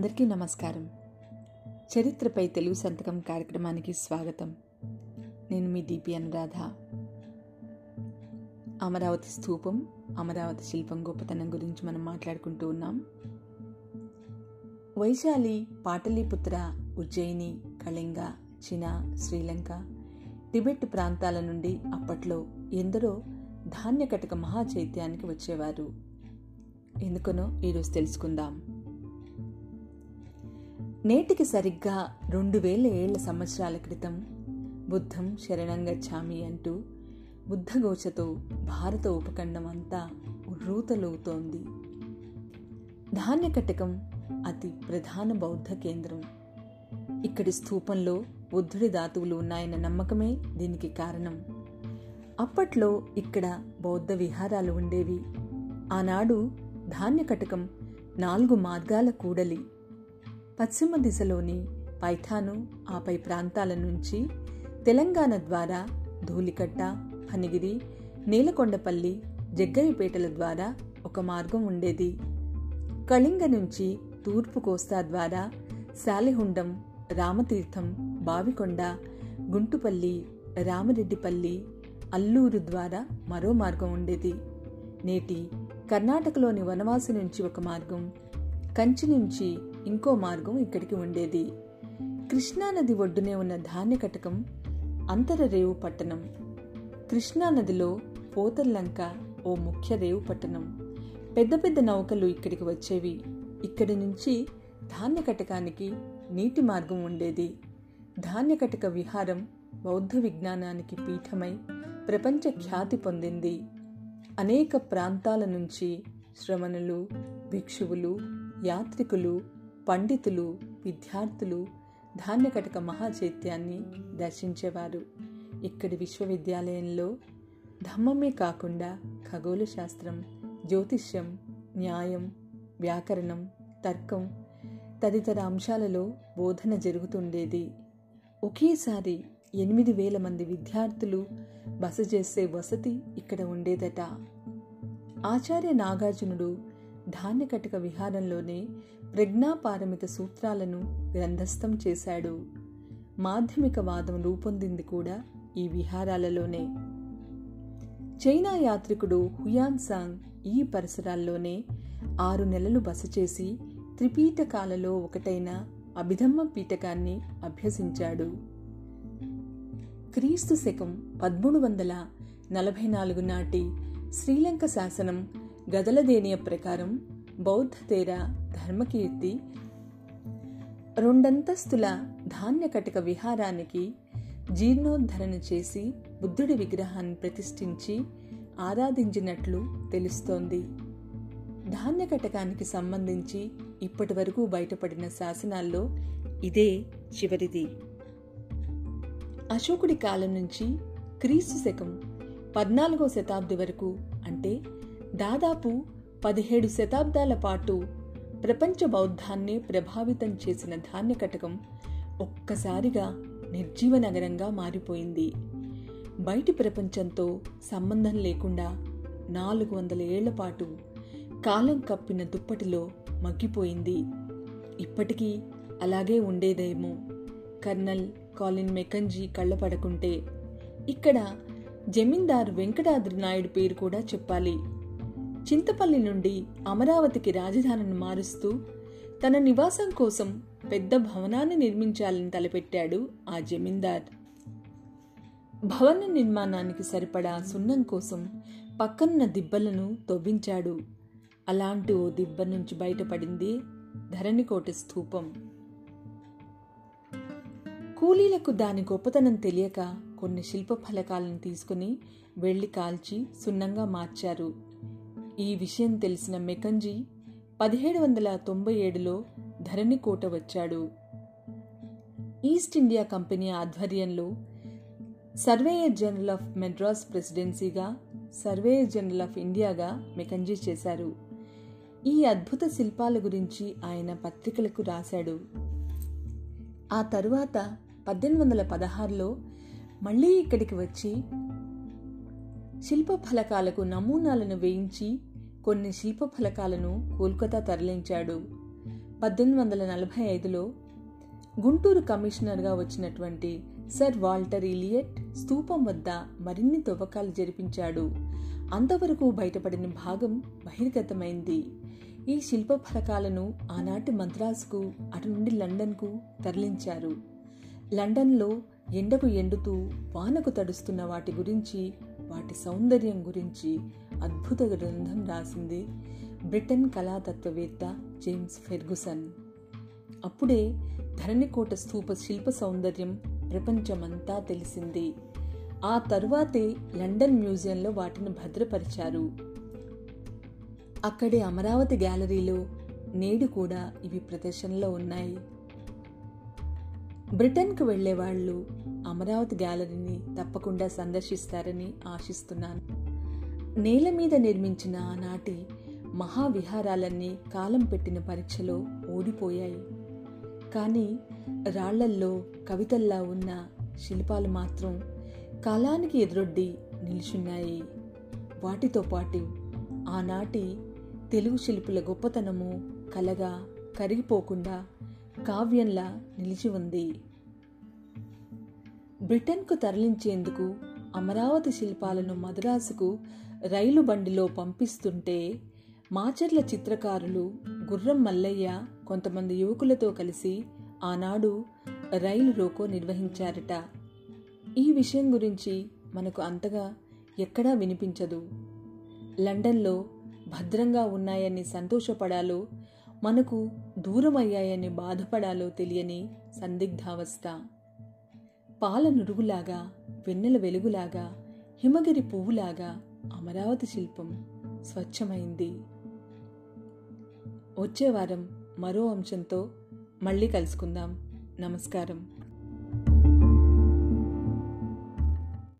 అందరికీ నమస్కారం. చరిత్రపై తెలుగు సంతకం కార్యక్రమానికి స్వాగతం. నేను మీ దీపి అనురాధ. అమరావతి స్థూపం అమరావతి శిల్పం గొప్పతనం గురించి మనం మాట్లాడుకుంటూ ఉన్నాం. వైశాలి పాటలీపుత్ర ఉజ్జయిని కళింగ చీనా శ్రీలంక టిబెట్ ప్రాంతాల నుండి అప్పట్లో ఎందరో ధాన్యకటక మహాచైత్యానికి వచ్చేవారు. ఎందుకనో ఈరోజు తెలుసుకుందాం. నేటికి సరిగ్గా రెండు వేల ఏళ్ళ సంవత్సరాల క్రితం బుద్ధం శరణంగచ్చామి అంటూ బుద్ధఘోషతో భారత ఉపఖండం అంతా ఉర్రూతలవుతోంది. ధాన్యకటకం అతి ప్రధాన బౌద్ధ కేంద్రం. ఇక్కడి స్థూపంలో బుద్ధుడి ధాతువులు ఉన్నాయన్న నమ్మకమే దీనికి కారణం. అప్పట్లో ఇక్కడ బౌద్ధ విహారాలు ఉండేవి. ఆనాడు ధాన్యకటకం నాలుగు మార్గాల కూడలి పశ్చిమ దిశలోని పైథాను ఆపై ప్రాంతాల నుంచి తెలంగాణ ద్వారా ధూళికట్ట హనిగిరి నీలకొండపల్లి జగ్గయ్యపేటల ద్వారా ఒక మార్గం ఉండేది. కళింగ నుంచి తూర్పు కోస్తా ద్వారా శాలిహుండం రామతీర్థం బావికొండ గుంటుపల్లి రామరెడ్డిపల్లి అల్లూరు ద్వారా మరో మార్గం ఉండేది. నేటి కర్ణాటకలోని వనవాసి నుంచి ఒక మార్గం కంచి నుంచి ఇంకో మార్గం ఇక్కడికి ఉండేది. కృష్ణానది ఒడ్డునే ఉన్న ధాన్యకటకం అంతర రేవు పట్టణం. కృష్ణానదిలో పోతర్లంక ఓ ముఖ్య రేవు పట్టణం. పెద్ద పెద్ద నౌకలు ఇక్కడికి వచ్చేవి. ఇక్కడి నుంచి ధాన్యకటకానికి నీటి మార్గం ఉండేది. ధాన్యకటక విహారం బౌద్ధ విజ్ఞానానికి పీఠమై ప్రపంచ ఖ్యాతి పొందింది. అనేక ప్రాంతాల నుంచి శ్రమణులు భిక్షువులు యాత్రికులు పండితులు విద్యార్థులు ధాన్యకటక మహాచైత్యాన్ని దర్శించేవారు. ఇక్కడి విశ్వవిద్యాలయంలో ధమ్మమే కాకుండా ఖగోళ శాస్త్రం జ్యోతిష్యం న్యాయం వ్యాకరణం తర్కం తదితర అంశాలలో బోధన జరుగుతుండేది. ఒకేసారి ఎనిమిది వేల మంది విద్యార్థులు బస చేసే వసతి ఇక్కడ ఉండేదట. ఆచార్య నాగార్జునుడు ధాన్యకటక విహారంలోనే ప్రజ్ఞాపారమిత సూత్రాలను గ్రంథస్థం చేశాడు. మాధ్యమిక వాదం రూపొందింది కూడా ఈ విహారాలలోనే. చైనా యాత్రికుడు హుయాన్ సాంగ్ ఈ పరిసరాల్లోనే ఆరు నెలలు బస చేసి త్రిపీఠకాలలో ఒకటైన అభిధమ్మ పీఠకాన్ని అభ్యసించాడు. క్రీస్తు శకం పదమూడు వందల నలభై నాలుగు నాటి శ్రీలంక శాసనం గదలదేనియ ప్రకారం బౌద్ధ తేర ధర్మకీర్తి రెండంతస్తుల ధాన్యకటక విహారానికి జీర్ణోద్ధరణ చేసి బుద్ధుడి విగ్రహాన్ని ప్రతిష్ఠించి ఆరాధించినట్లు తెలుస్తోంది. ధాన్యకటకానికి సంబంధించి ఇప్పటి వరకు బయటపడిన శాసనాల్లో ఇదే చివరిది. అశోకుడి కాలం నుంచి క్రీస్తు శకం పద్నాలుగో శతాబ్ది వరకు అంటే దాదాపు పదిహేడు శతాబ్దాల పాటు ప్రపంచ బౌద్ధాన్ని ప్రభావితం చేసిన ధాన్యకటకం ఒక్కసారిగా నిర్జీవ నగరంగా మారిపోయింది. బయటి ప్రపంచంతో సంబంధం లేకుండా నాలుగు వందల ఏళ్ళ పాటు కాలం కప్పిన దుప్పటిలో మగ్గిపోయింది. ఇప్పటికీ అలాగే ఉండేదేమో. కర్నల్ కాలిన్ మెకంజీ కళ్ళపడకుంటే. ఇక్కడ జమీందార్ వెంకటాద్రి నాయుడు పేరు కూడా చెప్పాలి. చింతపల్లి నుండి అమరావతికి రాజధానిని మారుస్తూ తన నివాసం కోసం పెద్ద భవనాన్ని నిర్మించాలని తలపెట్టాడు ఆ జమీందార్. భవన నిర్మాణానికి సరిపడా సున్నం కోసం పక్కనున్న దిబ్బలను తవ్వించాడు. అలాంటి ఓ దిబ్బ నుంచి బయటపడింది ధరణికోట స్థూపం. కూలీలకు దాని గొప్పతనం తెలియక కొన్ని శిల్ప ఫలకాలను తీసుకుని వెళ్ళి కాల్చి సున్నంగా మార్చారు. ఈ విషయం తెలిసిన మెకంజీ పదిహేడు వందల తొంభై ఏడులో ధరణికోట వచ్చాడు. ఈస్ట్ ఇండియా కంపెనీ ఆధ్వర్యంలో సర్వేయర్ జనరల్ ఆఫ్ మెడ్రాస్ ప్రెసిడెన్సీగా సర్వేయర్ జనరల్ ఆఫ్ ఇండియాగా మెకంజీ చేశారు. ఈ అద్భుత శిల్పాల గురించి ఆయన పత్రికలకు రాశాడు. ఆ తరువాత పద్దెనిమిది వందల పదహారులో మళ్ళీ ఇక్కడికి వచ్చి శిల్ప ఫలకాలకు నమూనాలను వేయించి కొన్ని శిల్ప ఫలకాలను కోల్కతా తరలించాడు. పద్దెనిమిది వందల నలభై ఐదులో గుంటూరు కమిషనర్గా వచ్చినటువంటి సర్ వాల్టర్ ఇలియట్ స్తూపం వద్ద మరిన్ని తవ్వకాలు జరిపించాడు. అంతవరకు బయటపడిన భాగం బహిర్గతమైంది. ఈ శిల్ప ఫలకాలను ఆనాటి మద్రాసుకు అటు నుండి లండన్కు తరలించారు. లండన్లో ఎండకు ఎండుతూ వానకు తడుస్తున్న వాటి గురించి వాటి సౌందర్యం గురించి అద్భుత గ్రంథం రాసింది బ్రిటన్ కళాతత్వవేత్త జేమ్స్ ఫెర్గుసన్. అప్పుడే ధరణికోట స్థూప శిల్ప సౌందర్యం ప్రపంచమంతా తెలిసింది. ఆ తరువాతే లండన్ మ్యూజియంలో వాటిని భద్రపరిచారు. అక్కడే అమరావతి గ్యాలరీలో నేడు కూడా ఇవి ప్రదర్శనలో ఉన్నాయి. బ్రిటన్కు వెళ్ళే వాళ్ళు అమరావతి గ్యాలరీని తప్పకుండా సందర్శిస్తారని ఆశిస్తున్నాను. నేల మీద నిర్మించిన ఆనాటి మహావిహారాలన్నీ కాలం పెట్టిన పరీక్షలో ఓడిపోయాయి. కానీ రాళ్ళల్లో కవితల్లా ఉన్న శిల్పాలు మాత్రం కాలానికి ఎదురొడ్డి నిల్చున్నాయి. వాటితో పాటు ఆనాటి తెలుగు శిల్పుల గొప్పతనము కలగా కరిగిపోకుండా కావ్యంలా నిలిచి ఉంది. బ్రిటన్కు తరలించేందుకు అమరావతి శిల్పాలను మద్రాసుకు రైలు బండిలో పంపిస్తుంటే మాచర్ల చిత్రకారులు గుర్రం మల్లయ్య కొంతమంది యువకులతో కలిసి ఆనాడు రైలు రోకో నిర్వహించారట. ఈ విషయం గురించి మనకు అంతగా ఎక్కడా వినిపించదు. లండన్లో భద్రంగా ఉన్నాయని సంతోషపడాలో మనకు దూరమయ్యాయని బాధపడాలో తెలియని సందిగ్ధావస్థ. పాల నురుగులాగా వెన్నెల వెలుగులాగా హిమగిరి పువ్వులాగా అమరావతి శిల్పం స్వచ్ఛమైంది. వచ్చే వారం మరో అంశంతో మళ్ళీ కలుసుకుందాం. నమస్కారం.